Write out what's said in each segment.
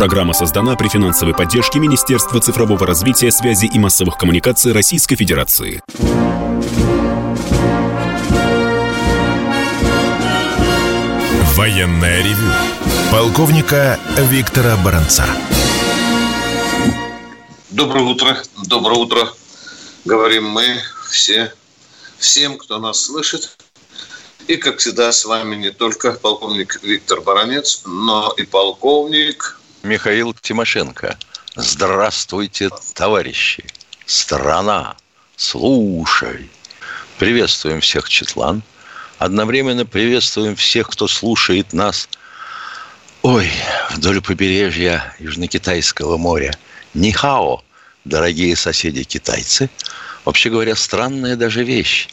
Программа создана при финансовой поддержке Министерства цифрового развития, связи и массовых коммуникаций Российской Федерации. Военная ревю. Полковника Виктора Баранца. Доброе утро. Доброе утро. Говорим мы все, всем, кто нас слышит. И, как всегда, с вами не только полковник Виктор Баранец, но и полковник Михаил Тимошенко. Здравствуйте, товарищи. Страна, слушай. Приветствуем всех, Четлан. Одновременно приветствуем всех, кто слушает нас. Ой, вдоль побережья Южно-Китайского моря. Нихао, дорогие соседи китайцы. Вообще говоря, странная даже вещь.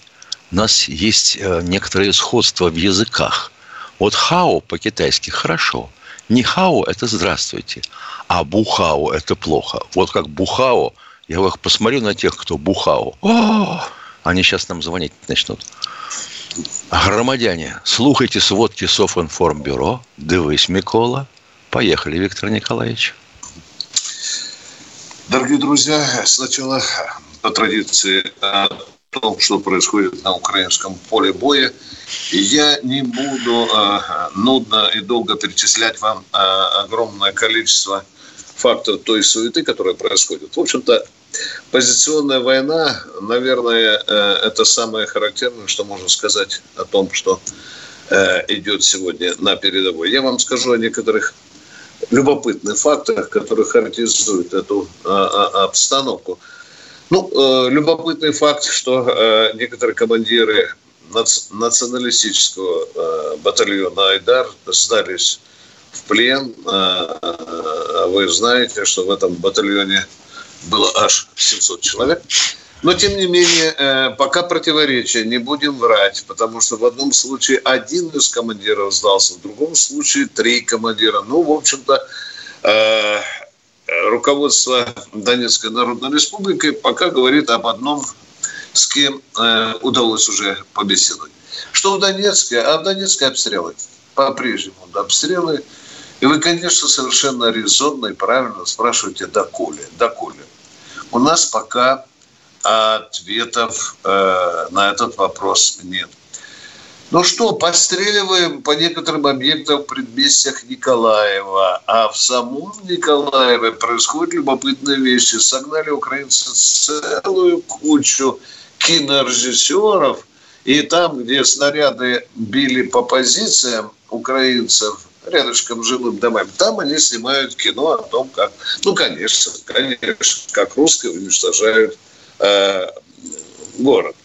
У нас есть э, некоторые сходства в языках. Вот хао по-китайски хорошо – Нихао – это здравствуйте, а бухао – это плохо. Вот как бухао, я вот посмотрю на тех, кто бухао. О, они сейчас нам звонить начнут. Громадяне, слухайте сводки Софинформбюро. Дивись, Микола. Поехали, Виктор Николаевич. Дорогие друзья, сначала по традиции том, что происходит на украинском поле боя. Я не буду э, нудно и долго перечислять вам э, огромное количество фактов той суеты, которая происходит. В общем-то, позиционная война, наверное, э, это самое характерное, что можно сказать о том, что э, идет сегодня на передовой. Я вам скажу о некоторых любопытных фактах, которые характеризуют эту э, обстановку. Ну, э, любопытный факт, что некоторые командиры националистического э, батальона «Айдар» сдались в плен. Э, э, вы знаете, что в этом батальоне было аж 700 человек. Но, тем не менее, э, пока противоречия, не будем врать, потому что в одном случае один из командиров сдался, в другом случае три командира. Ну, в общем-то, руководство Донецкой Народной Республики пока говорит об одном, с кем э, удалось уже побеседовать. Что в Донецке? А в Донецке обстрелы. По-прежнему обстрелы. И вы, конечно, совершенно резонно и правильно спрашиваете, доколе, доколе. У нас пока ответов э, на этот вопрос нет. Ну что, постреливаем по некоторым объектам в предместьях Николаева. А в самом Николаеве происходят любопытные вещи. Согнали украинцы целую кучу кинорежиссеров. И там, где снаряды били по позициям украинцев, рядышком жилым домами, там они снимают кино о том, как, ну, конечно, конечно, как русские уничтожают э, город.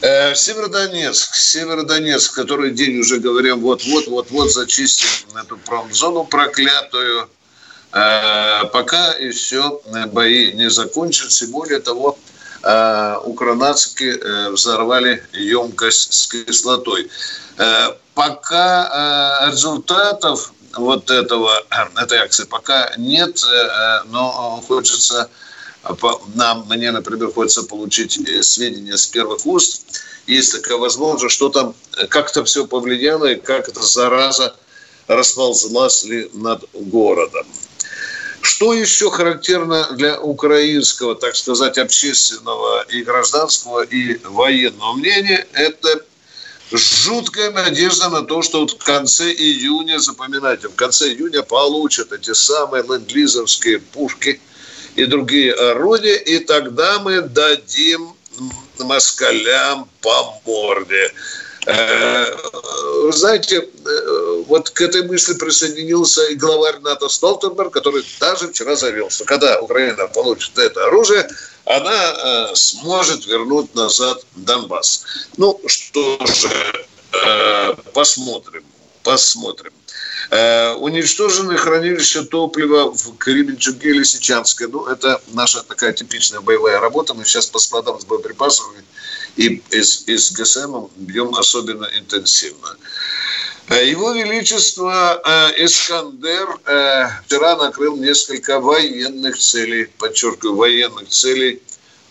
Э, Северодонецк, Северодонецк, который день уже говорим, вот-вот, вот-вот зачистим эту промзону проклятую. Э, пока еще бои не закончились, и более того, э, укранацики взорвали емкость с кислотой. Пока результатов вот этого, этой акции пока нет, но хочется а нам, мне, например, хочется получить э, сведения с первых уст, есть такая возможность, что там э, как-то все повлияло и как эта зараза расползлась ли над городом. Что еще характерно для украинского, так сказать, общественного и гражданского и военного мнения, это жуткая надежда на то, что вот в конце июня, запоминайте, в конце июня получат эти самые ленд-лизовские пушки – и другие орудия, и тогда мы дадим москалям по морде. Э, знаете, э, вот к этой мысли присоединился и главарь НАТО Столтенберг, который даже вчера заявил, что когда Украина получит это оружие, она э, сможет вернуть назад Донбасс. Ну, что же, посмотрим, посмотрим. Э, уничтожены хранилища топлива в Кременчуге и Лисичанске. Ну, это наша такая типичная боевая работа. Мы сейчас по складам с боеприпасами и с, и с ГСМ бьем особенно интенсивно. Э, его Величество э, Искандер э, вчера накрыл несколько военных целей, подчеркиваю, военных целей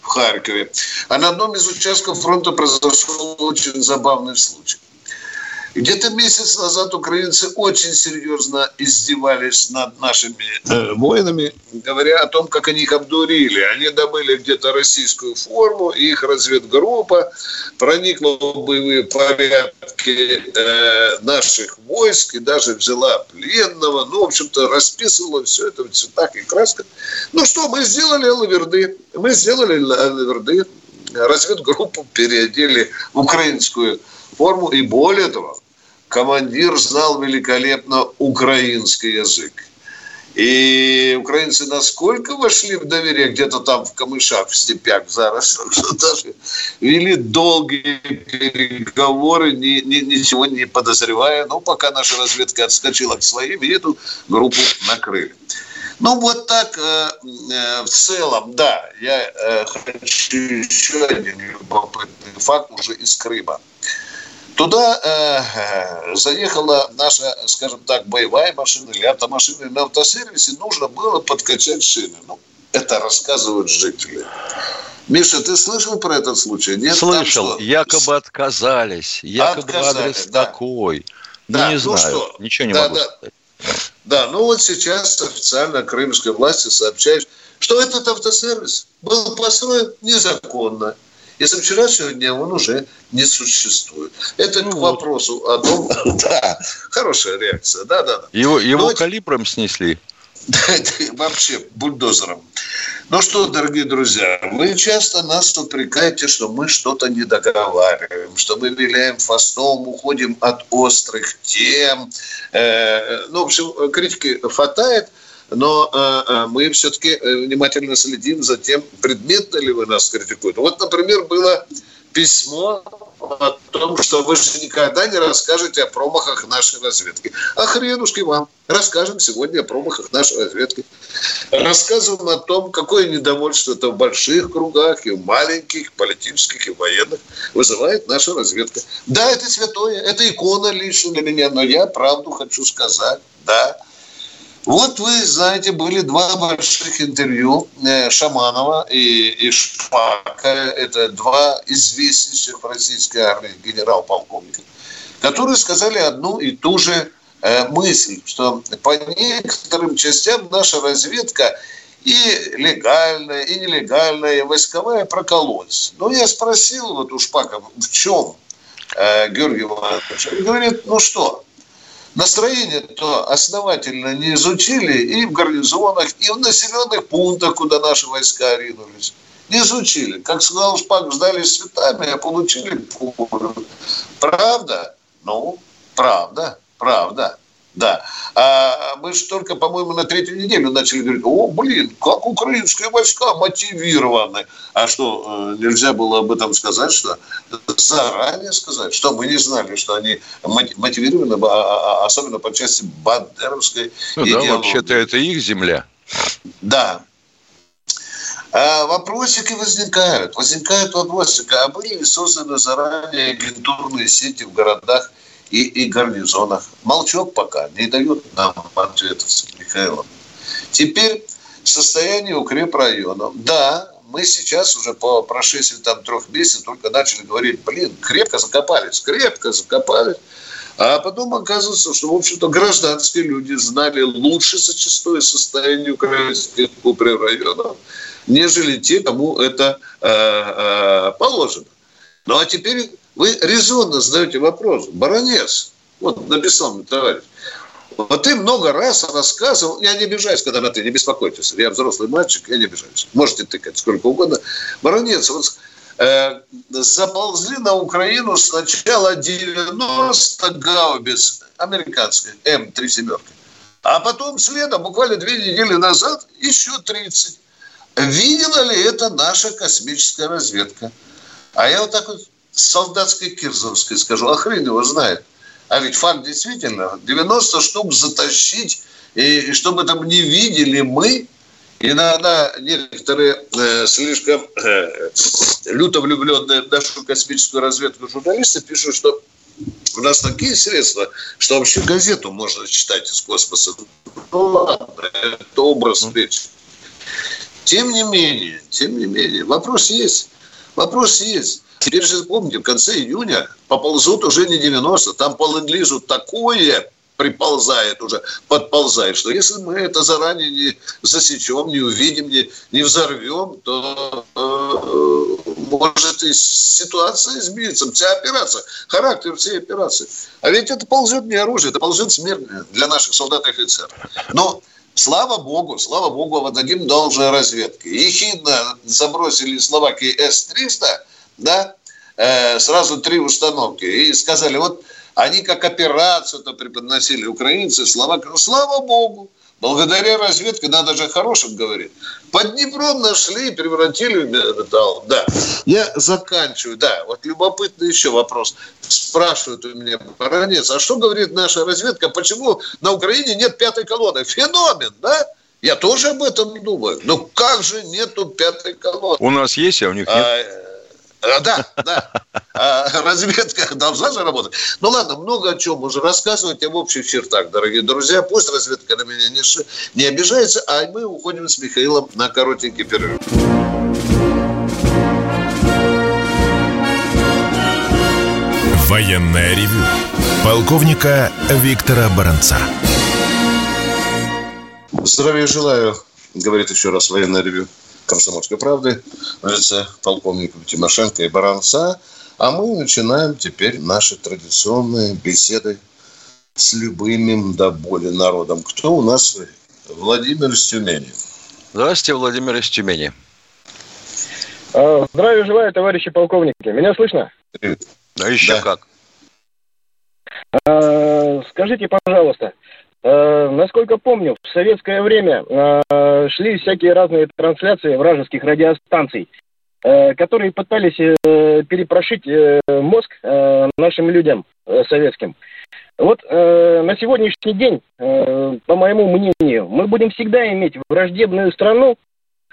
в Харькове. А на одном из участков фронта произошел очень забавный случай. Где-то месяц назад украинцы очень серьезно издевались над нашими э, воинами, говоря о том, как они их обдурили. Они добыли где-то российскую форму, и их разведгруппа проникла в боевые порядки э, наших войск и даже взяла пленного. Ну, в общем-то, расписывала все это в цветах и красках. Ну что, мы сделали лаверды. Мы сделали лаверды. Разведгруппу переодели в украинскую форму. И более того, командир знал великолепно украинский язык. И украинцы насколько вошли в доверие где-то там в камышах, в степях, в зарослях, что даже вели долгие переговоры, ни, ни, ничего не подозревая. Ну, пока наша разведка отскочила к своим, и эту группу накрыли. Ну, вот так э, э, в целом, да, я э, хочу еще один любопытный факт уже из Крыма. Туда э, заехала наша, скажем так, боевая машина или автомашина. На автосервисе нужно было подкачать шины. Ну, это рассказывают жители. Миша, ты слышал про этот случай? Нет, Слышал. Там, что... Якобы отказались. Якобы Отказали, адрес да. такой. Ну, да, не ну знаю. Что? Ничего не да, могу да. сказать. Да, ну вот сейчас официально крымские власти сообщают, что этот автосервис был построен незаконно и со вчерашнего дня он уже не существует. Это ну, к вопросу о том... Да, хорошая реакция. Да, да, да. Его, его Но... калибром снесли. Вообще, бульдозером. Ну что, дорогие друзья, вы часто нас упрекаете, что мы что-то не договариваем, что мы виляем фастом, уходим от острых тем. Э, ну, в общем, критики хватает – но э, э, мы все-таки э, внимательно следим за тем, предметно ли вы нас критикуете. Вот, например, было письмо о том, что вы же никогда не расскажете о промахах нашей разведки. А хренушки вам. Расскажем сегодня о промахах нашей разведки. Рассказываем о том, какое недовольство это в больших кругах и в маленьких, политических и военных вызывает наша разведка. Да, это святое, это икона лично для меня, но я правду хочу сказать. Да, вот вы знаете, были два больших интервью э, Шаманова и, и Шпака. Это два известнейших в российской армии генерал-полковника, которые сказали одну и ту же э, мысль, что по некоторым частям наша разведка и легальная, и нелегальная, и войсковая прокололась. Но я спросил вот у Шпака, в чем э, Георгий Иванович? Он говорит, ну что, настроение-то основательно не изучили и в гарнизонах, и в населенных пунктах, куда наши войска ринулись. Не изучили. Как сказал Шпак, ждали с цветами, а получили пулю. Правда? Ну, правда, правда. Да. А мы же только, по-моему, на третью неделю начали говорить, о, блин, как украинские войска мотивированы. А что, э, нельзя было об этом сказать, что заранее сказать, что мы не знали, что они мотивированы, а, а, а, особенно по части бандеровской ну, идеологии. Да, вообще-то это их земля. Да, а вопросики возникают. Возникают вопросики. А были ли созданы заранее агентурные сети в городах и, и гарнизонах. Молчок пока, не дают нам ответов с Михаилом. Теперь состояние укрепрайонов. Да, мы сейчас уже по прошествии там трех месяцев только начали говорить, блин, крепко закопались, крепко закопались. А потом оказывается, что, в общем-то, гражданские люди знали лучше зачастую состояние украинских укрепрайонов, нежели те, кому это э, э, положено. Ну, а теперь вы резонно задаете вопрос. Баронец, вот написал мне товарищ, вот ты много раз рассказывал, я не обижаюсь, когда на ты, не беспокойтесь, я взрослый мальчик, я не обижаюсь. Можете тыкать сколько угодно. Баронец, вот э, заползли на Украину сначала 90 гаубиц американских, М3 семерки. А потом следом, буквально две недели назад, еще 30. Видела ли это наша космическая разведка? А я вот так вот солдатской кирзовской скажу, а хрен его знает. А ведь факт действительно, 90 штук затащить, и, и чтобы там не видели мы, иногда некоторые э, слишком э, люто влюбленные в нашу космическую разведку журналисты пишут, что у нас такие средства, что вообще газету можно читать из космоса. Ну ладно, это образ речи. Тем не менее, тем не менее, вопрос есть. Вопрос есть. Теперь же помните, в конце июня поползут уже не 90, там по ленд такое приползает уже, подползает, что если мы это заранее не засечем, не увидим, не, не взорвем, то э, может и ситуация изменится, вся операция, характер всей операции. А ведь это ползет не оружие, это ползет смерть для наших солдат и офицеров. Но Слава богу, слава богу, отдадим должное разведке. Ехидно забросили Словакии С-300, да, э, сразу три установки. И сказали, вот они как операцию-то преподносили украинцы, словаки. Ну, слава богу, благодаря разведке, надо же хорошим говорить. Под Днепром нашли, превратили в металл. Да. Я заканчиваю. Да, вот любопытный еще вопрос. Спрашивают у меня баронец, а что говорит наша разведка, почему на Украине нет пятой колонны? Феномен, да? Я тоже об этом думаю. Ну как же нету пятой колонны? У нас есть, а у них нет. А, а, да, да. А разведка должна же работать. Ну ладно, много о чем уже рассказывать, а в общих чертах, дорогие друзья. Пусть разведка на меня не, не обижается, а мы уходим с Михаилом на коротенький перерыв. Военная ревю. Полковника Виктора Баранца. Здравия желаю, говорит еще раз военное ревю «Комсомольской правды» в лице полковника Тимошенко и Баранца. А мы начинаем теперь наши традиционные беседы с любыми до боли народом. Кто у нас? Владимир из Тюмени. Здравствуйте, Владимир из Тюмени. А, здравия желаю, товарищи полковники. Меня слышно? Да еще да. как. А, скажите, пожалуйста, Э, насколько помню, в советское время э, шли всякие разные трансляции вражеских радиостанций, э, которые пытались перепрошить мозг нашим людям советским. Вот на сегодняшний день, по моему мнению, мы будем всегда иметь враждебную страну,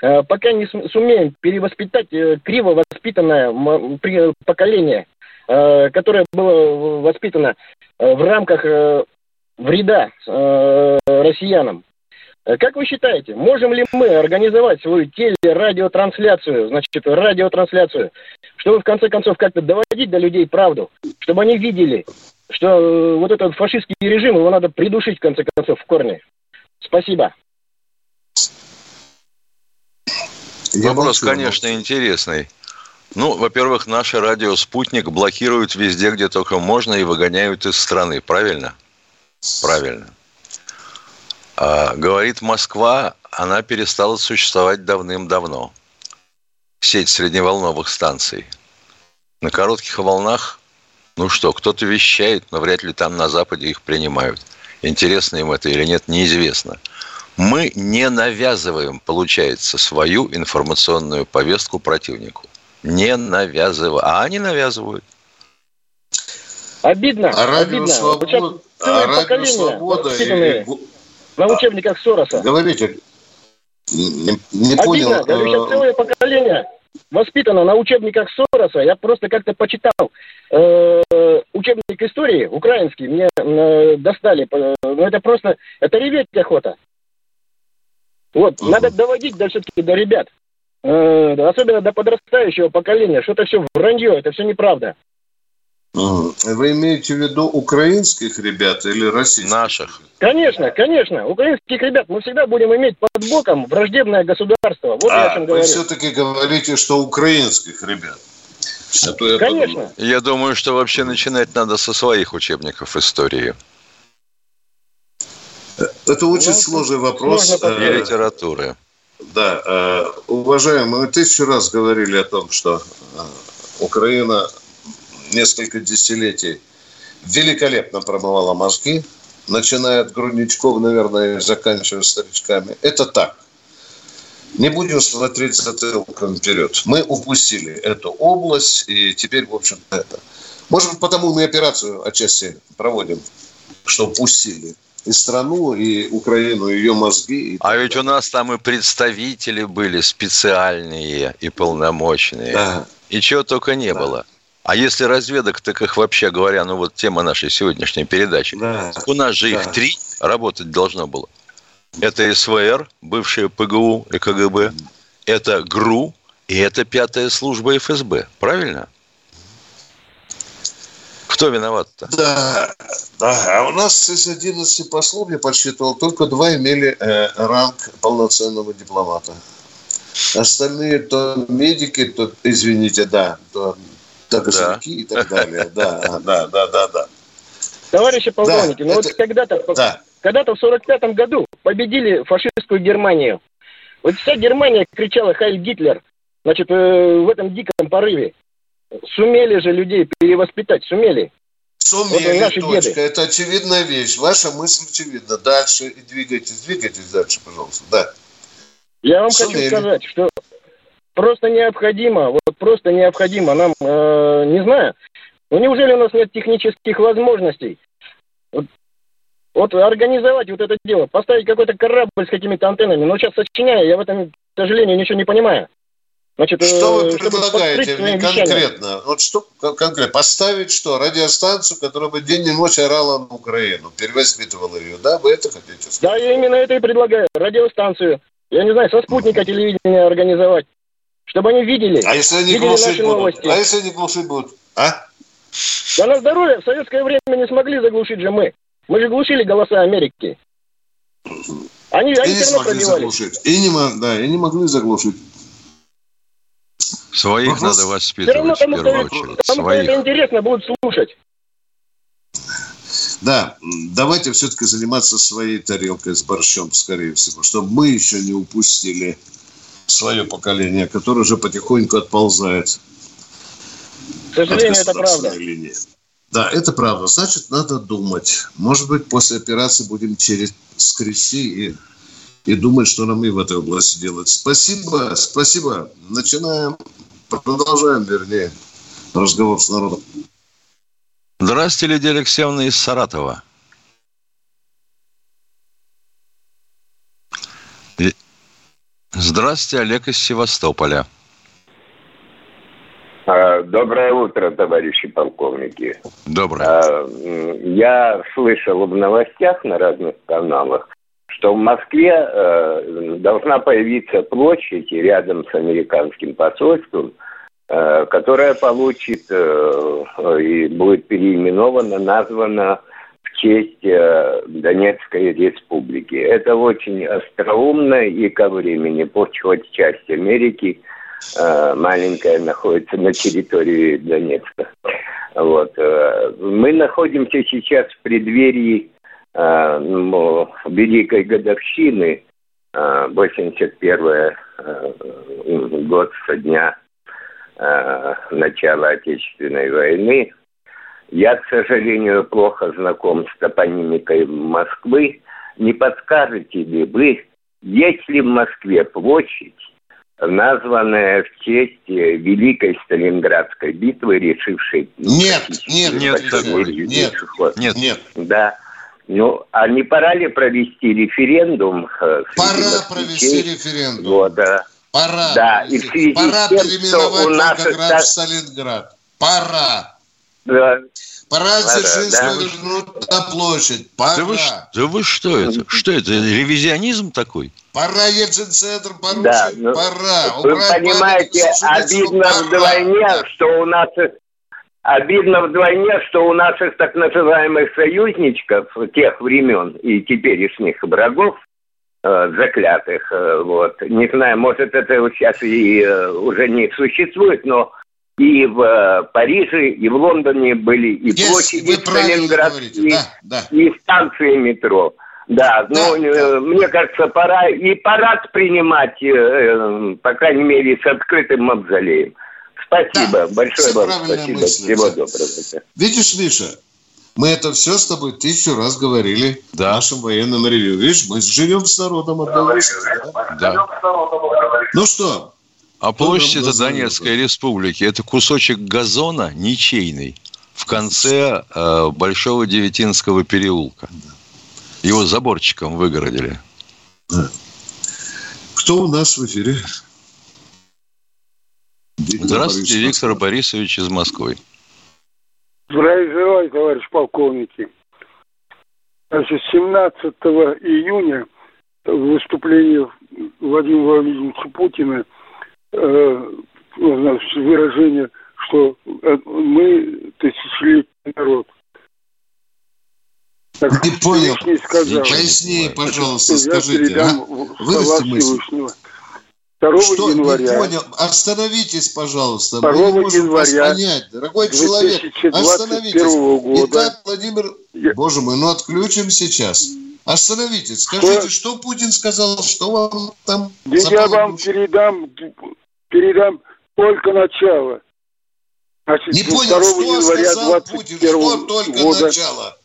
пока не сумеем перевоспитать криво воспитанное поколение, которое было воспитано в рамках вреда э, россиянам. Э, как вы считаете, можем ли мы организовать свою телерадиотрансляцию, значит, радиотрансляцию, чтобы в конце концов как-то доводить до людей правду, чтобы они видели, что э, вот этот фашистский режим, его надо придушить в конце концов в корне? Спасибо. Вопрос, конечно, интересный. Ну, во-первых, наше радио «Спутник» блокируют везде, где только можно, и выгоняют из страны, правильно? Правильно. А, говорит Москва, она перестала существовать давным-давно. Сеть средневолновых станций. На коротких волнах, ну что, кто-то вещает, но вряд ли там на Западе их принимают. Интересно им это или нет, неизвестно. Мы не навязываем, получается, свою информационную повестку противнику. Не навязываем. А они навязывают. Обидно. А обидно. Свобод... Целое а поколение, воспитанные и... на учебниках Сороса. Говорите. Не, не Обидно. понял. Говорю, сейчас целое поколение воспитано на учебниках Сороса. Я просто как-то почитал э, учебник истории украинский. Мне э, достали. Э, ну, это просто... Это реветь охота. Вот. Угу. Надо доводить до, все-таки до ребят. Э, особенно до подрастающего поколения. Что это все вранье, это все неправда. Вы имеете в виду украинских ребят или российских? Наших. Конечно, конечно. Украинских ребят мы всегда будем иметь под боком враждебное государство. Вот а, я о чем вы говорю. все-таки говорите, что украинских ребят. А я Конечно. Подумал. Я думаю, что вообще начинать надо со своих учебников истории. Это очень ну, сложный вопрос. И э, литературы. Да, э, уважаемые, мы тысячу раз говорили о том, что э, Украина несколько десятилетий великолепно промывала мозги, начиная от грудничков, наверное, и заканчивая старичками. Это так. Не будем смотреть затылком вперед. Мы упустили эту область, и теперь, в общем-то, это. Может быть, потому мы операцию отчасти проводим, что упустили и страну, и Украину, и ее мозги. И а ведь у нас там и представители были специальные и полномочные. Да. И чего только не да. было. А если разведок, так их вообще говоря, ну вот тема нашей сегодняшней передачи. Да. У нас же да. их три работать должно было. Это СВР, бывшая ПГУ и КГБ, это ГРУ и это пятая служба ФСБ. Правильно? Кто виноват-то? Да, да. А у нас из 11 послов, я подсчитывал, только два имели э, ранг полноценного дипломата. Остальные то медики, то, извините, да, то да. и так далее. Да, да, да, да, да. Товарищи полковники, да, ну это... вот когда-то, да. когда-то в 45 году победили фашистскую Германию. Вот вся Германия кричала «Хайль Гитлер!» Значит, э, в этом диком порыве. Сумели же людей перевоспитать, сумели. Сумели, вот наши точка. Деды. Это очевидная вещь. Ваша мысль очевидна. Дальше и двигайтесь, двигайтесь дальше, пожалуйста. Да. Я вам сумели. хочу сказать, что просто необходимо, вот просто необходимо нам, э, не знаю, ну неужели у нас нет технических возможностей вот, вот организовать вот это дело, поставить какой-то корабль с какими-то антеннами. Но сейчас сочиняю, я в этом, к сожалению, ничего не понимаю. Значит, что вы э, предлагаете конкретно? Вот что конкретно? Поставить что? Радиостанцию, которая бы день и ночь орала на Украину, перевоспитывала ее, да? Вы это хотите сказать? Да, я именно это и предлагаю. Радиостанцию. Я не знаю, со спутника телевидения организовать. Чтобы они видели. А если они видели глушить будут? Новости. А если они глушить будут? А? Да на здоровье. В советское время не смогли заглушить же мы. Мы же глушили голоса Америки. Они, и они не смогли заглушить. И не, да, и не могли заглушить. Своих Вопрос... надо воспитывать в первую очередь. Кому это интересно, будут слушать. Да, давайте все-таки заниматься своей тарелкой с борщом, скорее всего, чтобы мы еще не упустили свое поколение, которое уже потихоньку отползает. К сожалению, это правда. Линии. Да, это правда. Значит, надо думать. Может быть, после операции будем через скрести и, и думать, что нам и в этой области делать. Спасибо, спасибо. Начинаем Продолжаем, вернее, разговор с народом. Здравствуйте, Лидия Алексеевна из Саратова. Здравствуйте, Олег из Севастополя. А, доброе утро, товарищи полковники. Доброе. А, я слышал в новостях на разных каналах, что в Москве э, должна появиться площадь рядом с американским посольством, которая получит э, и будет переименована, названа честь э, Донецкой республики. Это очень остроумно и ко времени, хоть часть Америки э, маленькая находится на территории Донецка. Вот. Э, мы находимся сейчас в преддверии Э, ну, великой годовщины, 81 э, э, год со дня начала Отечественной войны. Я, к сожалению, плохо знаком с топонимикой Москвы. Не подскажете ли вы, есть ли в Москве площадь, названная в честь Великой Сталинградской битвы, решившей... Нет, нет, нет, нет, нет, нет, нет. Да. Ну, а не пора ли провести референдум? Э, пора провести референдум. Вот, да. Пора. Да, и в связи пора с тем, переименовать Волгоград нас... в Сталинград. Пора. Да. Пора Дзержинского да. вернуть на площадь. Пора. Да вы, да вы что это? Что это? Ревизионизм такой? Пора Ельцин-центр порушить. Да, ну, пора. Вы Убрать понимаете, обидно вдвойне, что у нас Обидно вдвойне, что у наших так называемых союзничков тех времен и теперешних врагов э, заклятых, э, вот, не знаю, может это сейчас и э, уже не существует, но и в э, Париже, и в Лондоне были и yes, площади Сталинградские, да, да. и станции метро. Да, да, ну, да. мне кажется, пора и парад принимать, э, по крайней мере, с открытым мавзолеем. Спасибо, да, большое вам спасибо. Мысли, Всего доброго. Видишь, Миша, мы это все с тобой тысячу раз говорили да. в нашем военном ревью. Видишь, мы живем с народом одновременно. Да. Ну что? А площадь это Донецкой республики. Это кусочек газона ничейный в конце э, Большого Девятинского переулка. Его заборчиком выгородили. Да. Кто у нас в эфире? Здравствуйте, Виктор Борисович из Москвы. Здравия желаю, товарищ полковники. Значит, 17 июня в выступлении Владимира Владимировича Путина э, выражение, что э, мы тысячелетний народ. Так, не понял. Сказал, Поясни, пожалуйста, скажите. А? Вывести мысль. 2 Что? января. Не понял. Остановитесь, пожалуйста. 2 Мы не можем января вас понять, дорогой человек. Остановитесь. Года. Итак, Владимир, Я... боже мой, ну отключим сейчас. Остановитесь. Скажите, что, что Путин сказал, что вам там... Я вам передам, передам только начало. Значит, не понял, что сказал Путин, что только года. начало?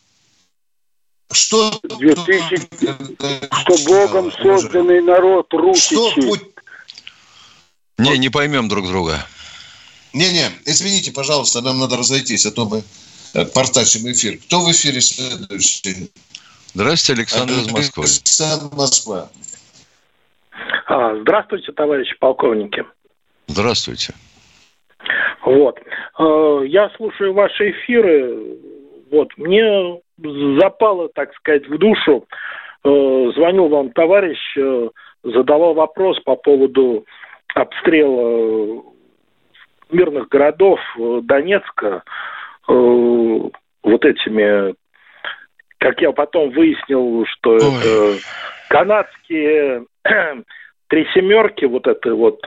Что, 2000, что Богом созданный народ русичи. Что Путин? Не, не поймем друг друга. Не-не, извините, пожалуйста, нам надо разойтись, а то мы э, портачим эфир. Кто в эфире следующий? Здравствуйте, Александр из Москвы. Александр Москва. А, здравствуйте, товарищи полковники. Здравствуйте. Вот. Э, я слушаю ваши эфиры. Вот. Мне запало, так сказать, в душу. Э, звонил вам товарищ, задавал вопрос по поводу обстрел э, мирных городов э, Донецка э, вот этими, как я потом выяснил, что Ой. это канадские три семерки, вот это вот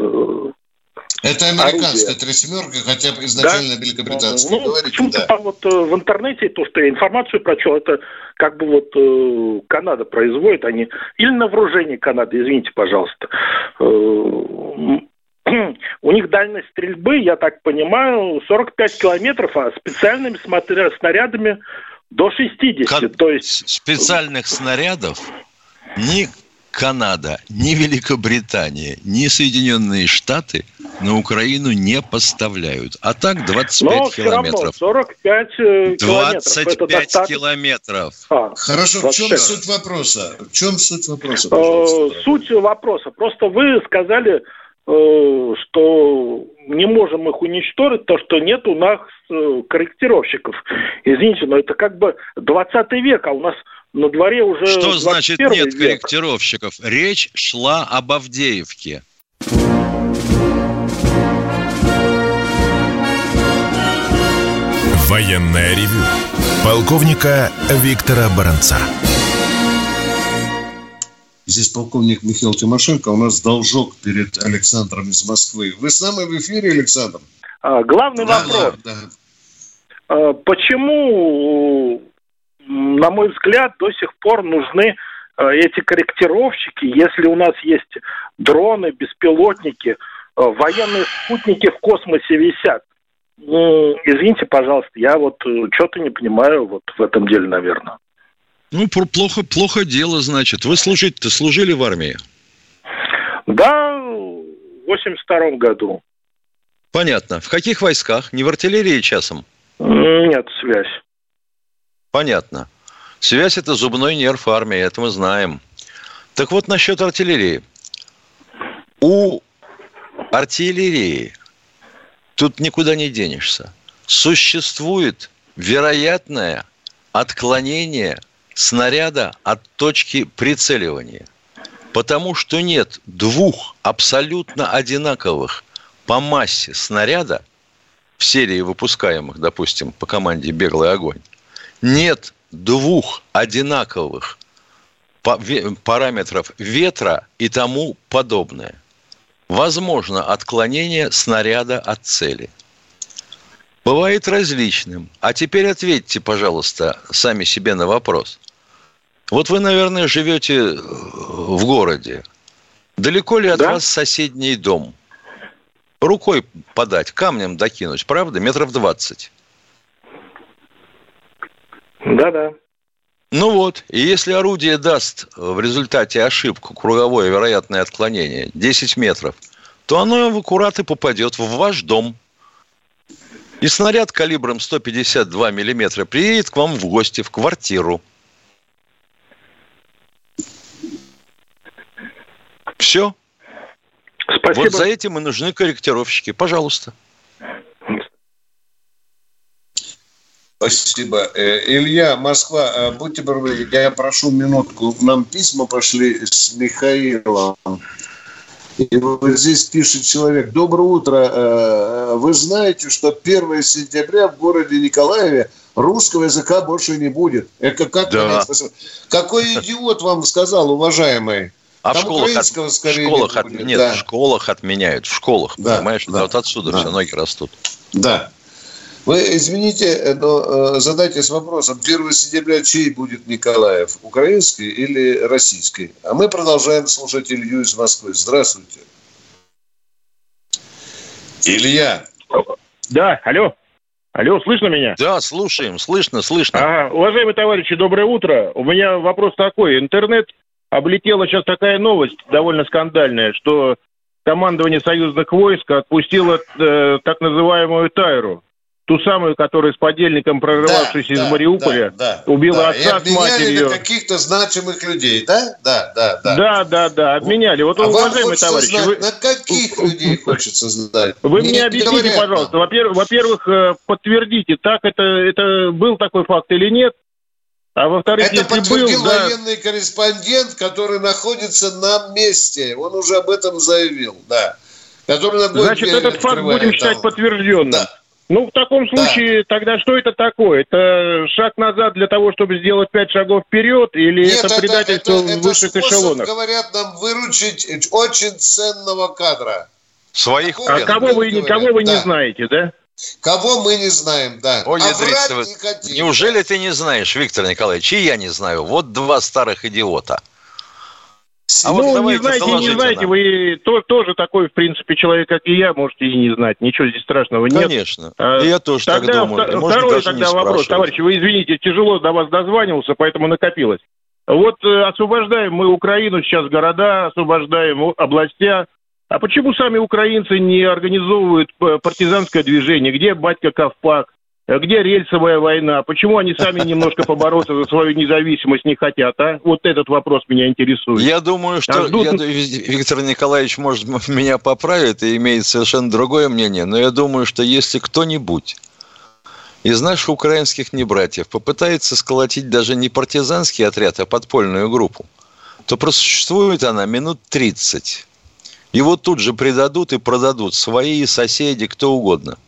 это американская трехсемерка, хотя бы изначально да? великобританская. Ну, почему-то да. вот в интернете, то, что я информацию прочел, это как бы вот э, Канада производит, они или на вооружении Канады, извините, пожалуйста. Э, у них дальность стрельбы, я так понимаю, 45 километров, а специальными снарядами до 60. Как то есть специальных снарядов ни Канада, ни Великобритания, ни Соединенные Штаты на Украину не поставляют. А так 25 Но километров. Все равно 45 э,25 километров. А, Хорошо, 26. в чем суть вопроса? В чем суть вопроса? Э, суть вопроса. Просто вы сказали, э, что не можем их уничтожить, то, что нет у нас корректировщиков. Извините, но это как бы 20 век, а у нас на дворе уже... Что значит нет век. корректировщиков? Речь шла об Авдеевке. Военная ревю. Полковника Виктора Баранца. Здесь полковник Михаил Тимошенко. У нас должок перед Александром из Москвы. Вы с нами в эфире, Александр? А, главный да, вопрос. Да, да. А, почему на мой взгляд, до сих пор нужны э, эти корректировщики, если у нас есть дроны, беспилотники, э, военные спутники в космосе висят. Извините, пожалуйста, я вот э, что-то не понимаю вот в этом деле, наверное. Ну, плохо, плохо дело, значит. Вы служить-то служили в армии? Да, в 82 году. Понятно. В каких войсках? Не в артиллерии часом? Нет, связь. Понятно. Связь – это зубной нерв армии, это мы знаем. Так вот, насчет артиллерии. У артиллерии тут никуда не денешься. Существует вероятное отклонение снаряда от точки прицеливания. Потому что нет двух абсолютно одинаковых по массе снаряда в серии выпускаемых, допустим, по команде «Беглый огонь», нет двух одинаковых параметров ветра и тому подобное. Возможно отклонение снаряда от цели. Бывает различным. А теперь ответьте, пожалуйста, сами себе на вопрос. Вот вы, наверное, живете э, в городе. Далеко ли от да? вас соседний дом? Рукой подать, камнем докинуть, правда? Метров двадцать. Да-да. Ну вот, и если орудие даст в результате ошибку, круговое вероятное отклонение 10 метров, то оно в аккурат и попадет в ваш дом. И снаряд калибром 152 миллиметра приедет к вам в гости, в квартиру. Все. Спасибо. Вот за этим и нужны корректировщики. Пожалуйста. Спасибо. Э, Илья, Москва, э, будьте добры, я прошу минутку. Нам письма пошли с Михаилом. И вот здесь пишет человек, доброе утро, э, вы знаете, что 1 сентября в городе Николаеве русского языка больше не будет. Это как Да. Какой идиот вам сказал, уважаемый? А в Там школах, от- в скорее школах не от- нет, да. в школах отменяют, в школах, Да, понимаешь? да, вот отсюда да. все ноги растут. Да. Вы извините, но э, задайтесь вопросом, 1 сентября чей будет Николаев? Украинский или российский? А мы продолжаем слушать Илью из Москвы. Здравствуйте. Илья. Да, алло. Алло, слышно меня? Да, слушаем, слышно, слышно. Ага, уважаемые товарищи, доброе утро. У меня вопрос такой. Интернет облетела сейчас такая новость, довольно скандальная, что командование союзных войск отпустило э, так называемую Тайру. Ту самую, которая с подельником, прорывавшись из да, Мариуполя, да, убила да. отца с матерью. каких-то значимых людей, да? Да, да, да. Да, да, да, обменяли. Вот, А уважаемые товарищи, знать, вы, на каких людей хочется знать? Вы Не мне объясните, говорят пожалуйста, во-первых, во-первых, э, подтвердите, так это, это был такой факт или нет? А во-вторых, Это подтвердил был, да, военный корреспондент, который находится на месте. Он уже об этом заявил, да. Который на значит, этот факт будем считать там. подтвержденным. Да. Ну, в таком Да. случае, тогда что это такое? Это шаг назад для того, чтобы сделать пять шагов вперед, или Нет, это предательство это- в это высших способ, эшелонах? говорят нам, выручить очень ценного кадра. Своих Какого А пленных. кого вы, говорят, кого вы не да. знаете, да? Кого мы не знаем, да. Ой, а не хотим. Неужели ты не знаешь, Виктор Николаевич, и я не знаю? Вот два старых идиота. А вот ну, не давайте знаете, не знаете, вы то- тоже такой, в принципе, человек, как и я, можете и не знать. Ничего здесь страшного нет. Конечно. А, я тоже так Тогда думаю. вто- Можно второй не тогда вопрос, товарищи, вы извините, тяжело до вас дозванивался, поэтому накопилось. Вот э, освобождаем мы Украину сейчас, города, освобождаем областя. А почему сами украинцы не организовывают э, партизанское движение? Где батька Ковпак? Э, Где рельсовая война? Почему они сами немножко побороться за свою независимость не хотят, а? Вот этот вопрос меня интересует. Я думаю, что А ждут- я Виктор Николаевич, может, меня поправит и имеет совершенно другое мнение, но я думаю, что если кто-нибудь из наших украинских небратьев попытается сколотить даже не партизанский отряд, а подпольную группу, то просуществует она минут 30. Его тут же предадут и продадут свои соседи, кто угодно.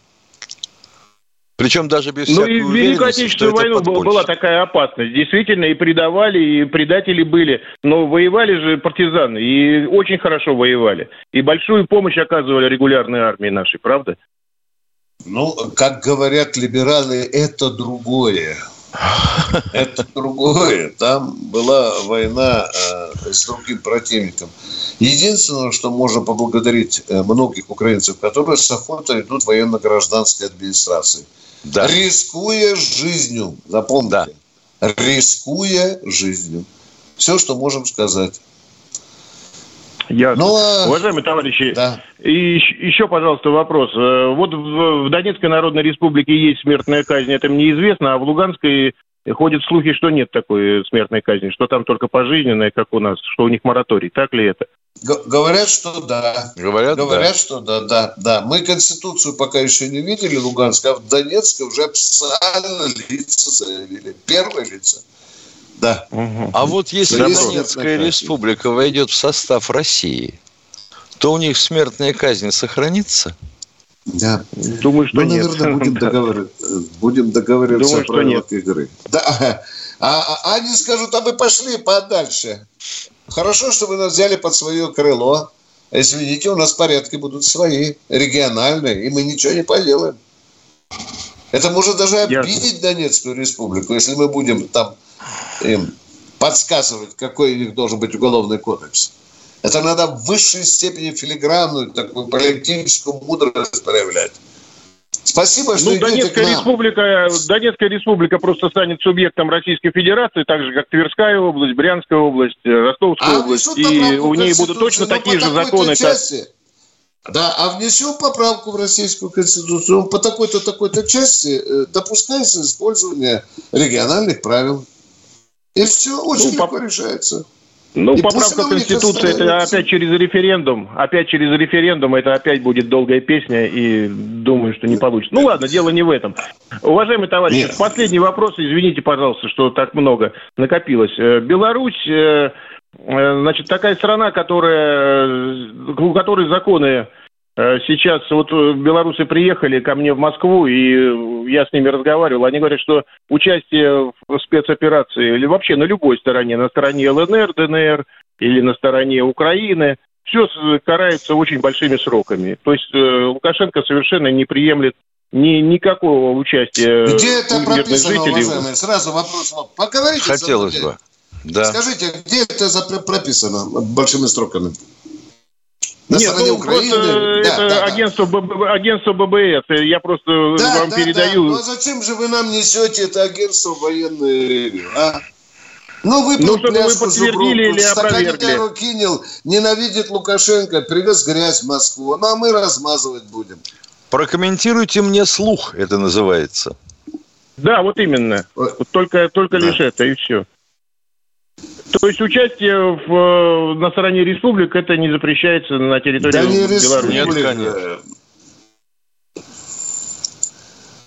Причем даже без Ну всякой и в Великую Отечественную войну была, такая опасность. Действительно, и предавали, и предатели были. Но воевали же партизаны, и очень хорошо воевали. И большую помощь оказывали регулярной армии нашей, правда? Ну, как говорят либералы, это другое. Это другое. Там была война э, с другим противником. Единственное, что можно поблагодарить э, многих украинцев, которые с охотой идут в военно-гражданской администрации. Да. Рискуя жизнью, запомните. Рискуя жизнью. Все, что можем сказать. Ясно. Ну, а- Уважаемые товарищи, Да. и еще, пожалуйста, вопрос. Э, Вот в, в Донецкой Народной Республике есть смертная казнь, это мне известно, а в Луганской ходят слухи, что нет такой смертной казни, что там только пожизненная, как у нас, что у них мораторий. Так ли это? Г- говорят, что да. Говорят, да. Говорят, что да, да, да. Мы Конституцию пока еще не видели, Луганск, а в Донецке уже официально лица заявили. Первые лица. Да. А вот если Да, Донецкая республика войдет в состав России, то у них смертная казнь сохранится? Да. Думаю, что Ну, нет. наверное, будем, договор- будем договариваться Думаю, о правилах игры. Да. А, а они скажут, а мы пошли подальше. Хорошо, что вы нас взяли под свое крыло. Извините, у нас порядки будут свои, региональные, и мы ничего не поделаем. Это может даже Ясно. обидеть Донецкую республику, если мы будем там им подсказывать, какой у них должен быть уголовный кодекс. Это надо в высшей степени филигранную, такую политическую мудрость проявлять. Спасибо, что Ну, идете Донецкая к нам. республика, Донецкая республика просто станет субъектом Российской Федерации, так же как Тверская область, Брянская область, э, Ростовская А область, и у ней будут точно но такие по же законы, как части. Да, а внесем поправку в Российскую Конституцию. По такой-то, такой-то части э, допускается использование региональных правил. И все, очень Ну, легко поп- решается. Ну, И поправка Конституции, это опять через референдум. Опять через референдум, это опять будет долгая песня, и думаю, что не получится. Ну ладно, дело не в этом. Уважаемые товарищи, Нет. последний вопрос, извините, пожалуйста, что так много накопилось. Э, Беларусь э, э, значит, такая страна, которая, у которой законы сейчас, вот белорусы приехали ко мне в Москву, и я с ними разговаривал, они говорят, что участие в спецоперации, или вообще на любой стороне, на стороне ЛНР, ДНР, или на стороне Украины, все карается очень большими сроками. То есть Лукашенко совершенно не приемлет ни, никакого участия Где это прописано, жителей. уважаемые? Сразу вопрос. Поговорите. Хотелось бы. Да. Скажите, где это прописано большими строками? На Нет, ну, Украины? Просто да, это да, агентство, да. агентство ББС. Я просто да, вам да, передаю. Да. Ну а зачем же вы нам несете это агентство военное а? Ну, вы ну, чтобы вы подтвердили или опровергли. кинул, ненавидит Лукашенко, привез грязь в Москву. Ну, а мы размазывать будем. Прокомментируйте мне слух, это называется. Да, вот именно. Только, только да. лишь это, и все. То есть участие в, на стороне республик это не запрещается на территории да не Беларуси? Нет, конечно.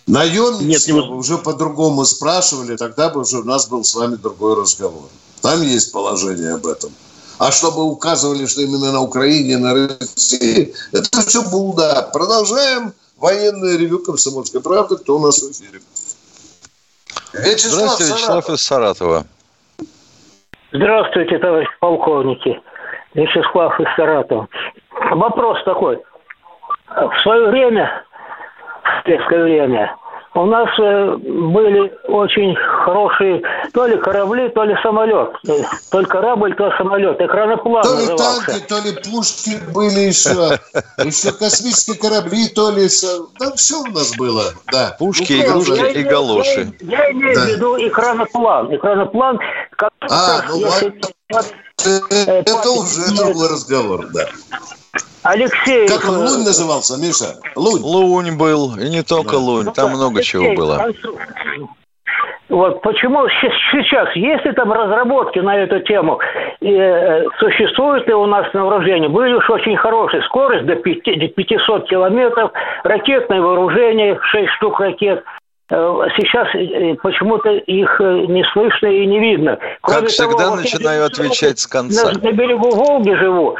Наемничество Нет, не... уже по-другому спрашивали, тогда бы уже у нас был с вами другой разговор. Там есть положение об этом. А чтобы указывали, что именно на Украине, на России, это все булда. Продолжаем военное ревю «Комсомольской правды». Кто у нас в эфире? Вячеслав Здравствуйте, Вячеслав из Саратова. Здравствуйте, товарищ полковники. Вячеслав из Саратова. Вопрос такой. В свое время, в советское время, у нас э, были очень хорошие то ли корабли, то ли самолет. Э, то ли корабль, то самолет. Экраноплан То ли назывался. танки, то ли пушки были еще. Еще космические корабли, то ли... Да, все у нас было, да. Пушки, ну, игрушки я и галоши. Я, я имею да. в виду экраноплан. Экраноплан... Как а, ну вот. Это уже другой разговор, да. Алексей. Как он, Лунь назывался, Миша? Лунь. Лунь был, и не только да. Лунь, там ну, много Алексей, чего было. Вот почему сейчас, есть ли там разработки на эту тему, и, э, существует ли у нас на вооружении, были уж очень хорошие, скорость до 500 километров, ракетное вооружение, 6 штук ракет – Э, сейчас э, почему-то их э, не слышно и не видно. Кроме как всегда, того, начинаю вот отвечать с конца. На, на берегу Волги живу.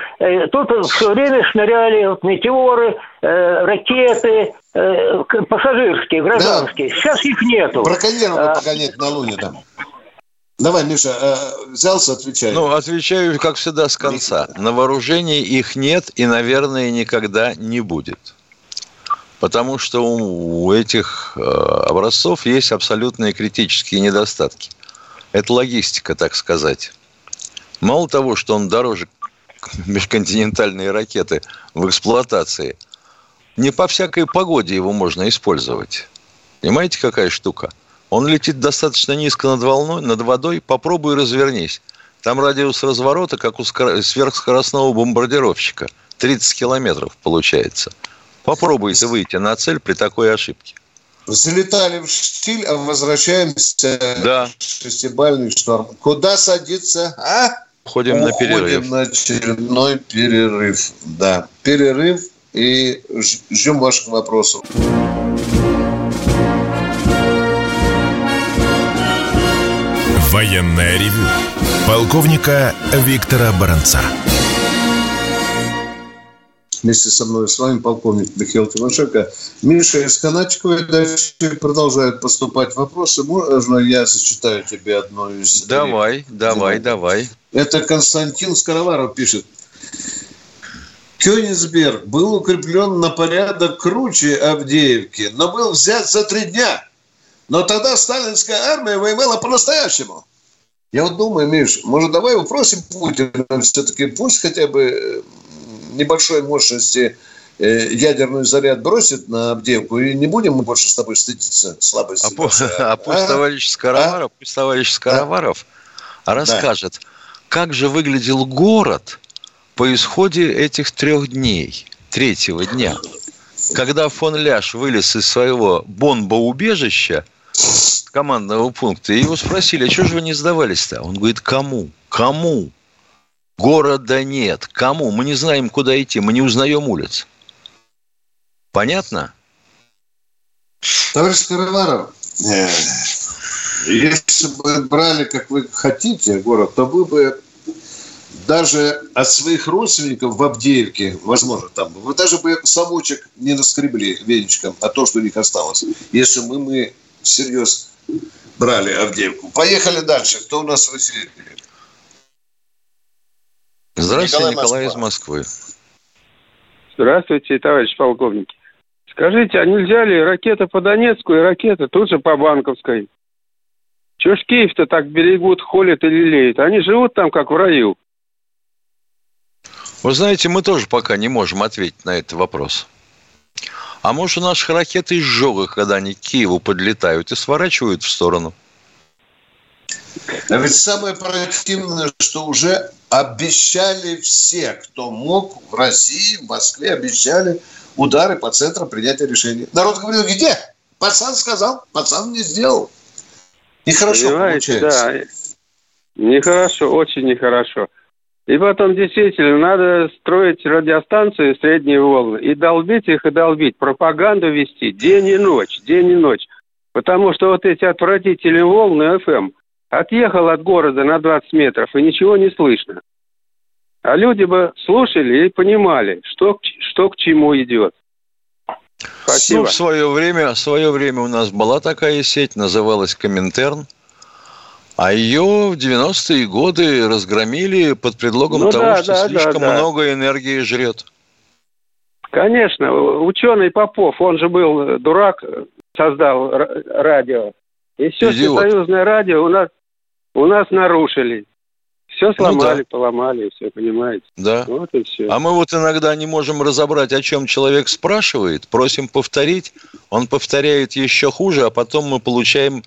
Тут все время шныряли метеоры, ракеты, пассажирские, гражданские. Да. Сейчас их нету. Браконьеров а, пока нет на Луне там. Давай, Миша, взялся, отвечай. Ну, отвечаю, как всегда, с конца. На вооружении их нет и, наверное, никогда не будет потому что у этих э, образцов есть абсолютные критические недостатки. Это логистика, так сказать. Мало того, что он дороже межконтинентальные ракеты в эксплуатации, не по всякой погоде его можно использовать. Понимаете, какая штука? Он летит достаточно низко над волной, над водой, попробуй развернись. Там радиус разворота, как у сверхскоростного бомбардировщика. 30 километров получается – Попробуйте выйти на цель при такой ошибке. Залетали в штиль, а возвращаемся да. шестибальный шторм. Куда садиться? А? Ходим на перерыв. на очередной перерыв. Да, перерыв и ждем ваших вопросов. Военная ревю. Полковника Виктора Баранца. Вместе со мной с вами полковник Михаил Тимошенко. Миша из Канатчикова дальше продолжают поступать вопросы. Можно я зачитаю тебе одно из... Давай, давай, давай. Это Константин Скороваров пишет. Кёнигсберг был укреплен на порядок круче Авдеевки, но был взят за три дня. Но тогда сталинская армия воевала по-настоящему. Я вот думаю, Миш, может, давай упросим Путина все-таки, пусть хотя бы небольшой мощности э, ядерный заряд бросит на Авдеевку, и не будем мы больше с тобой стыдиться слабости. А, нашей, а, а пусть а? товарищ Скороваров, а? пусть товарищ Скороваров а? расскажет, да. как же выглядел город по исходе этих трех дней, третьего дня, когда фон Ляш вылез из своего бомбоубежища, командного пункта, и его спросили, а что же вы не сдавались-то? Он говорит, кому? Кому? Города нет. Кому? Мы не знаем, куда идти. Мы не узнаем улиц. Понятно? Товарищ Караваров, э, если бы брали, как вы хотите, город, то вы бы даже от своих родственников в Абдеевке, возможно, там, вы даже бы совочек не наскребли веничком, а то, что у них осталось, если мы, мы всерьез брали Авдеевку. Поехали дальше. Кто у нас в эфире? Здравствуйте, Николай, Николай из Москвы. Здравствуйте, товарищ полковник. Скажите, а нельзя ли ракета по Донецку и ракета тут же по Банковской? Чего ж Киев-то так берегут, холят и лелеют? Они живут там, как в раю. Вы знаете, мы тоже пока не можем ответить на этот вопрос. А может, у наших ракеты изжога, когда они к Киеву подлетают и сворачивают в сторону? А ведь самое противное, что уже обещали все, кто мог в России, в Москве, обещали удары по центру принятия решений. Народ говорил, где? Пацан сказал, пацан не сделал. Нехорошо Понимаете, получается. Да. Нехорошо, очень нехорошо. И потом действительно надо строить радиостанции средние волны и долбить их и долбить, пропаганду вести день и ночь, день и ночь. Потому что вот эти отвратительные волны FM отъехал от города на 20 метров и ничего не слышно. А люди бы слушали и понимали, что, что к чему идет. Спасибо. Ну, в свое время, в свое время у нас была такая сеть, называлась Коминтерн. А ее в 90-е годы разгромили под предлогом ну, того, да, что да, слишком да, да. много энергии жрет. Конечно, ученый Попов, он же был дурак, создал радио. И все Идиот. союзное радио у нас, у нас нарушили. Все сломали, ну, да. поломали, все, понимаете? Да. Вот и все. А мы вот иногда не можем разобрать, о чем человек спрашивает, просим повторить, он повторяет еще хуже, а потом мы получаем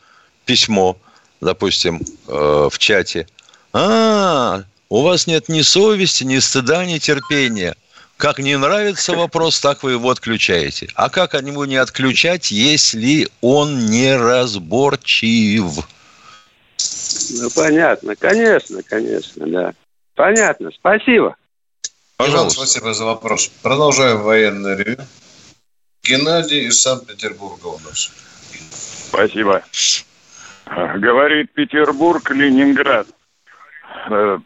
письмо – допустим, э, в чате, а, у вас нет ни совести, ни стыда, ни терпения. Как не нравится вопрос, так вы его отключаете. А как его не отключать, если он неразборчив? Ну, понятно. Конечно, конечно, да. Понятно. Спасибо. Пожалуйста. спасибо за вопрос. Продолжаем военное ревю. Геннадий из Санкт-Петербурга у нас. Спасибо. Говорит Петербург, Ленинград. Э,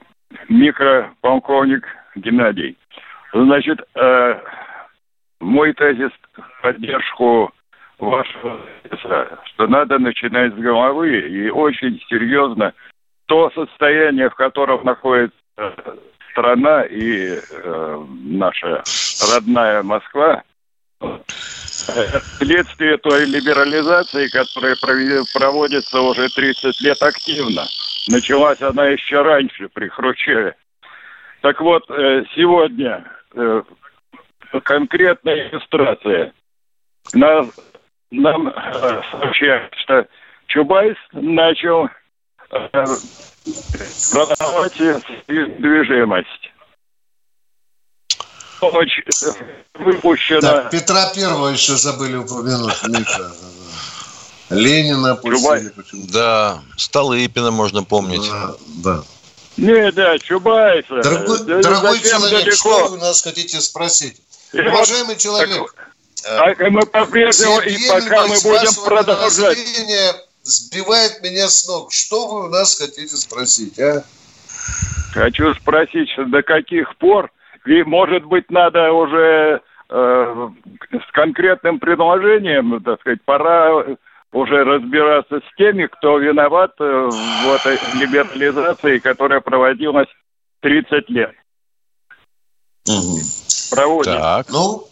микрополковник Геннадий. Значит, э, мой тезис в поддержку вашего тезиса, что надо начинать с головы и очень серьезно то состояние, в котором находится страна и э, наша родная Москва, следствие той либерализации, которая проводится уже 30 лет активно. Началась она еще раньше, при Хрущеве. Так вот, э, сегодня э, конкретная иллюстрация. Нам, нам э, сообщают, что Чубайс начал продавать движимость ночь выпущена. Так, Петра Первого еще забыли упомянуть, Миша. Ленина пустили. Да, Столыпина можно помнить. Да, да. Не, да, Чубайса. Дорогой, да, дорогой человек, далеко? что вы у нас хотите спросить? И Уважаемый человек, так, так мы по-прежнему и пока мы будем продолжать. Сбивает меня с ног. Что вы у нас хотите спросить, а? Хочу спросить, до каких пор и, может быть, надо уже э, с конкретным предложением, так сказать, пора уже разбираться с теми, кто виноват э, в этой либерализации, которая проводилась 30 лет. Угу. Проводит. Так. Ну,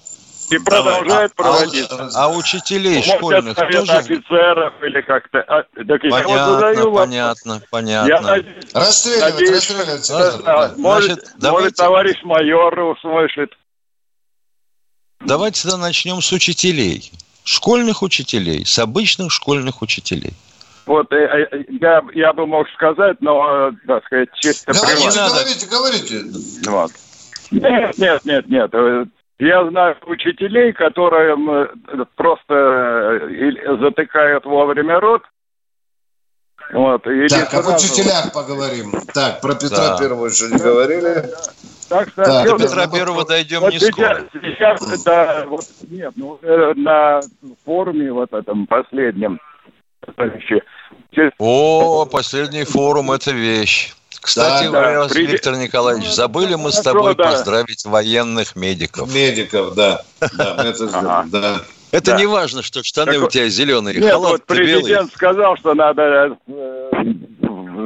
и продолжает а, проводить. А, а учителей Может, школьных тоже? офицеров или как-то. А, так понятно, задаю понятно, вопрос. понятно. Я надеюсь, расстреливать, надеюсь, расстреливать. Да, да. Может, давайте... может, товарищ майор услышит. Давайте тогда начнем с учителей. Школьных учителей, с обычных школьных учителей. Вот э, э, я, я бы мог сказать, но, э, так сказать, чисто... Говорите, говорите, говорите. Вот. Нет, нет, нет, нет. Я знаю учителей, которые просто э, затыкают вовремя рот. Вот, или так, сразу... об учителях поговорим. Так, про Петра да. Первого еще не говорили. Так, что так, до Петра Первого дойдем вот не сейчас, скоро. Сейчас, да, вот, нет, ну, э, на форуме вот этом последнем, О, последний форум – это вещь. Кстати, Да, да. Виктор Николаевич, забыли мы с Хорошо, тобой да. поздравить военных медиков. Медиков, да. Да, мы это не важно, что штаны у тебя зеленые, Нет, халат вот президент сказал, что надо э,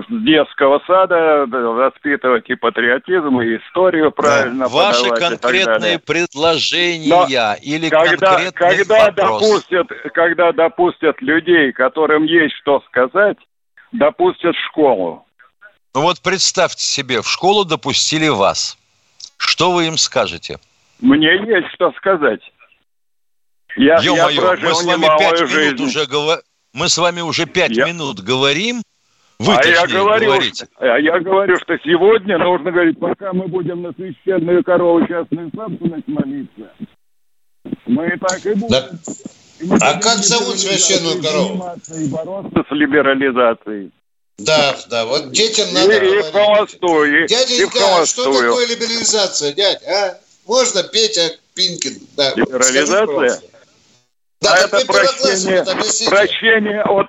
с детского сада воспитывать и патриотизм, и историю правильно Ваши конкретные предложения Но или Когда, конкретный когда, допустят, когда допустят людей, которым есть что сказать, допустят школу. Ну вот представьте себе, в школу допустили вас. Что вы им скажете? Мне есть что сказать. Я, я Ё-моё, прожил мы с вами пять минут жизнь. уже говорим. Мы с вами уже пять Я- минут говорим. Вы а я говорю, говорите. что- а я говорю, что сегодня нужно говорить, пока мы будем на священную корову частную собственность молиться, мы и так и будем. Да. И А как зовут священную корову? И бороться с либерализацией. Да, да, вот детям И, надо и в говорить. холостую. И, и в Дяденька, а что холостую. такое либерализация, дядь, а? Можно Петя Пинкин? Да. Либерализация? Да, а это прощение, прощение от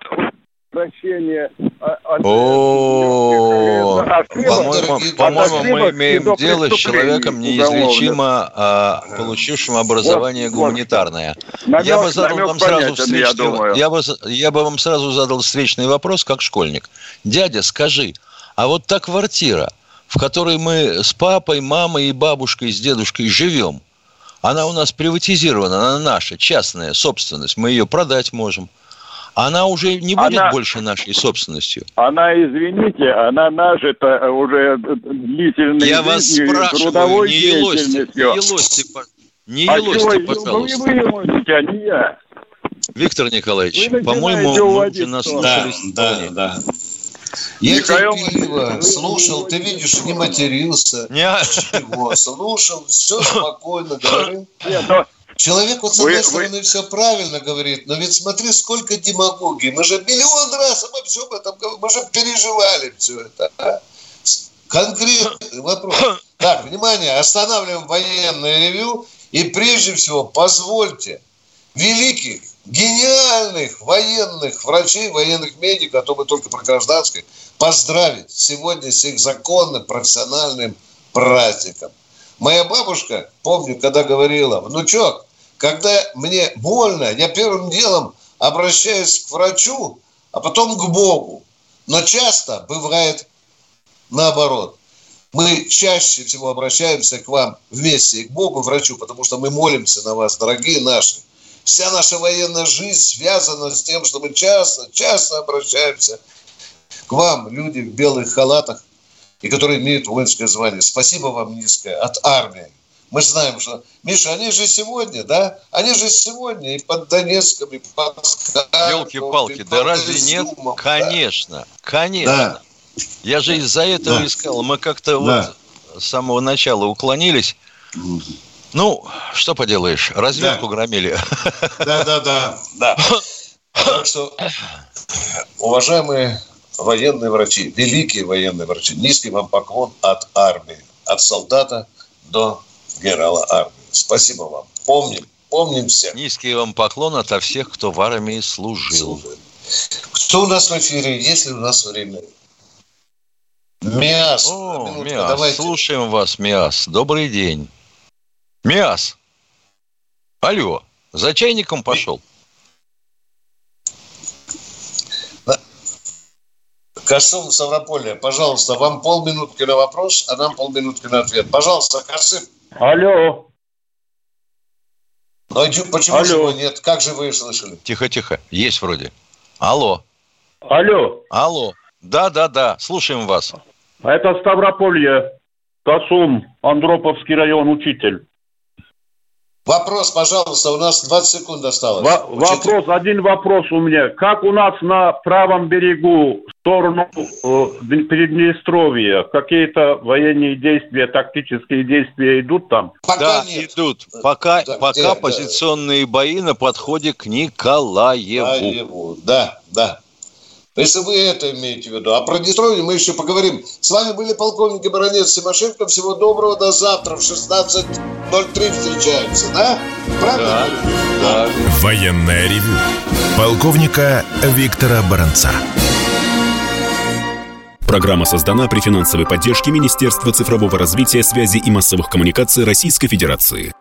О, от ошибок, по-моему, мы и имеем дело с человеком неизлечимо а, получившим образование гуманитарное. я бы задал вам сразу встречный, я бы, я бы вам сразу задал встречный вопрос, как школьник. Дядя, скажи, а вот та квартира, в которой мы с папой, мамой и бабушкой, с дедушкой живем, она у нас приватизирована, она наша, частная собственность, мы ее продать можем. Она уже не будет Она- больше нашей собственностью. Она, извините, она нажита уже длительной Я вас спрашиваю, трудовой не елозьте, не по- не А елозьте, чего, вы пожалуйста. вы елозите, а не я. Виктор Николаевич, Вы по-моему, начинаете мы уводить уже в сторону. Да, да, да. Я Михаил- терпеливо слушал, ты видишь, не матерился, Не, ничего, слушал, все спокойно говорил. Нет, но Человек вот с Вы- одной вы- стороны все правильно говорит, но ведь смотри, сколько демагогии. Мы же миллион раз обо всем этом мы же переживали все это. а? Конкретный вопрос. Так, внимание, останавливаем военное ревю и прежде всего позвольте великих, гениальных военных врачей, военных медиков, а то мы только про гражданских, поздравить сегодня с их законным профессиональным праздником. Моя бабушка, помню, когда говорила, внучок, когда мне больно, я первым делом обращаюсь к врачу, а потом к Богу. Но часто бывает наоборот. Мы чаще всего обращаемся к вам вместе, и к Богу, врачу, потому что мы молимся на вас, дорогие наши. Вся наша военная жизнь связана с тем, что мы часто, часто обращаемся к вам, люди в белых халатах, и которые имеют воинское звание. Спасибо вам низкое от армии. Мы знаем, что... Миша, они же сегодня, да? Они же сегодня и под Донецком, и под елки-палки, да под разве нет? Изюмом, да. Конечно, конечно. Да. Я же из-за этого Да. искал. Мы как-то Да. вот с самого начала уклонились. Ну, что поделаешь, разведку громили. Да, да, да, да. Так что, уважаемые военные врачи, великие военные врачи, низкий вам поклон от армии, от солдата до генерала армии. Спасибо вам. Помним, помним всех. Низкий вам поклон ото всех, кто в армии служил. Кто у нас в эфире? Есть ли у нас время? Миас. О, Миас, давайте. слушаем вас, Миас. Добрый день. Миас. Алло, за чайником пошел? Касым Ставрополье, пожалуйста, вам полминутки на вопрос, а нам полминутки на ответ. Пожалуйста, Касым. Алло, Ну, а почему Алло. же его нет? Как же вы слышали? Тихо-тихо, есть вроде. Алло, алло, алло. Да-да-да, слушаем вас. это Ставрополье, Касум, Андроповский район, учитель. Вопрос, пожалуйста, у нас 20 секунд осталось. Во- Учитель. вопрос, один вопрос у меня. Как у нас на правом берегу, в сторону э, Приднестровья, какие-то военные действия, тактические действия идут там? Пока да, нет. идут. Пока, Да, пока да. позиционные бои на подходе к Николаеву. Да, его. да, да. Если вы это имеете в виду. А про Детройт мы еще поговорим. С вами были полковник и баронец Тимошенко. Всего доброго. До завтра в 16.03 встречаемся. Да? Правильно? Да. Военное ревю полковника Виктора Баранца. Программа создана при финансовой поддержке Министерства цифрового развития, связи и массовых коммуникаций Российской Федерации.